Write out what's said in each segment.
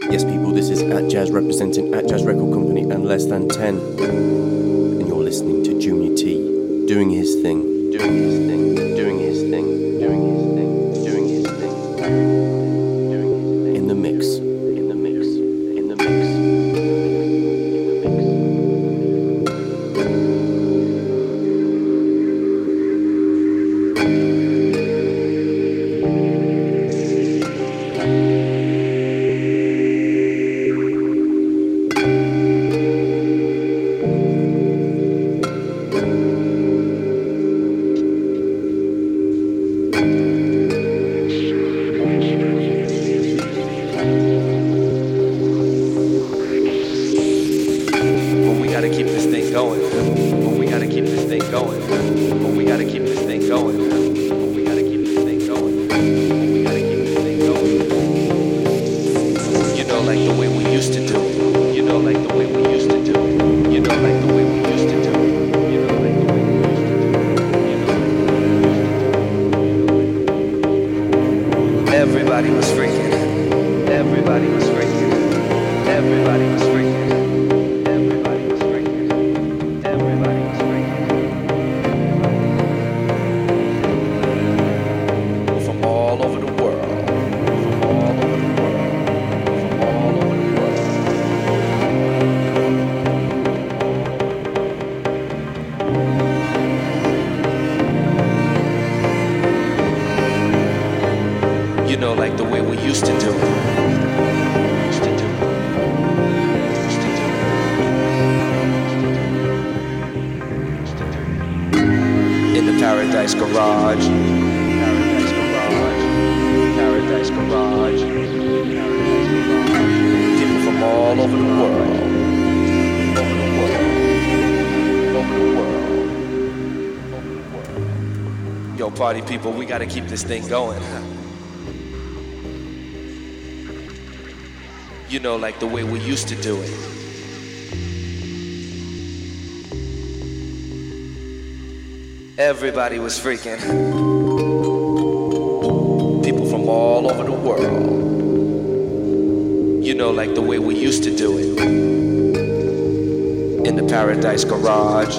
Yes, people, this is Atjazz representing Atjazz Record Company and Less Than 10. And you're listening to Junior T doing his thing, doing his thing. got to keep this thing going. You know, like the way we used to do it. Everybody was freaking. People from all over the world. You know, like the way we used to do it. In the Paradise Garage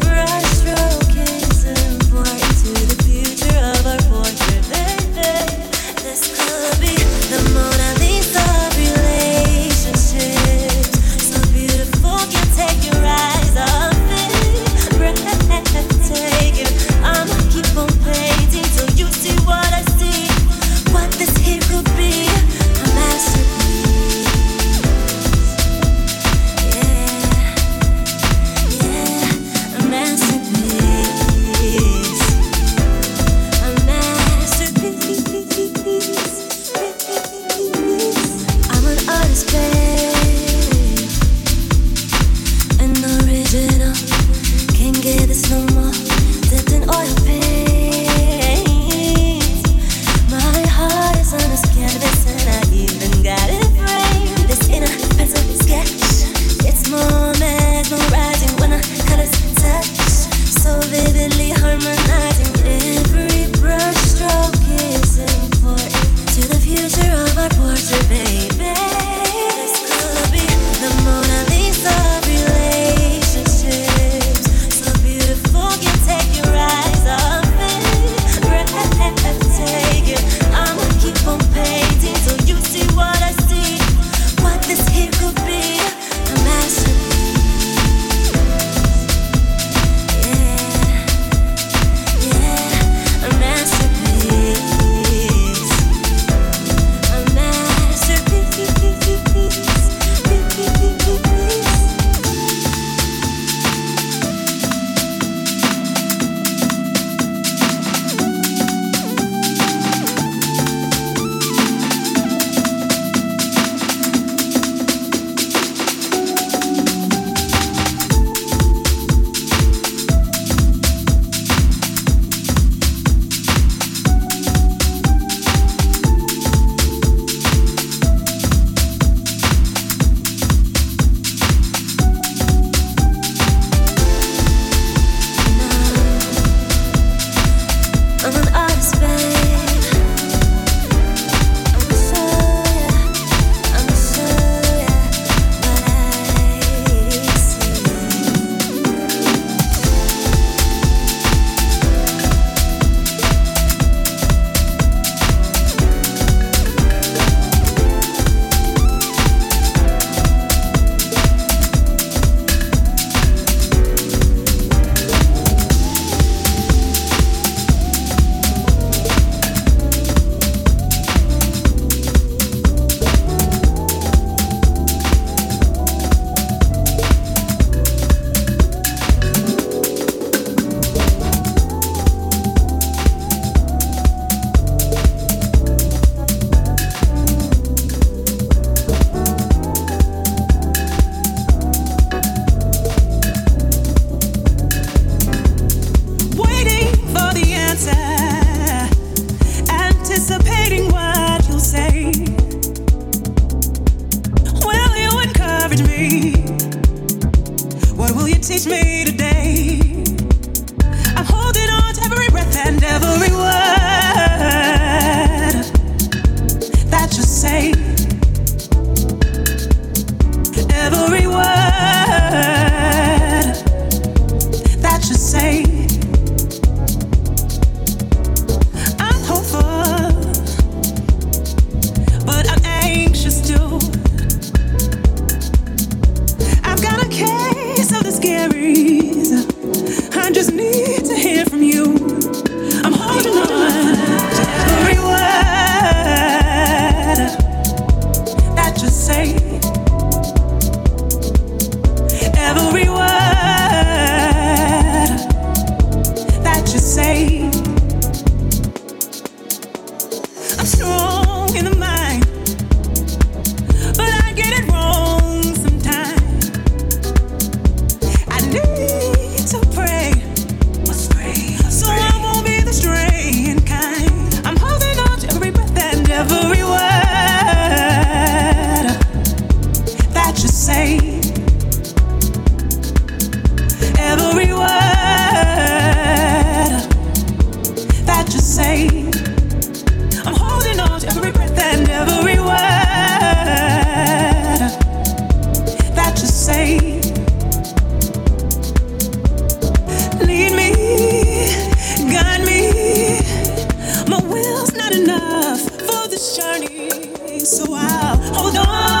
Mm-hmm.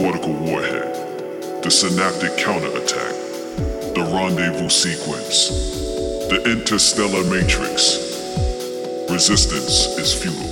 cortical warhead, the synaptic counterattack, the rendezvous sequence, the interstellar matrix. Resistance is futile.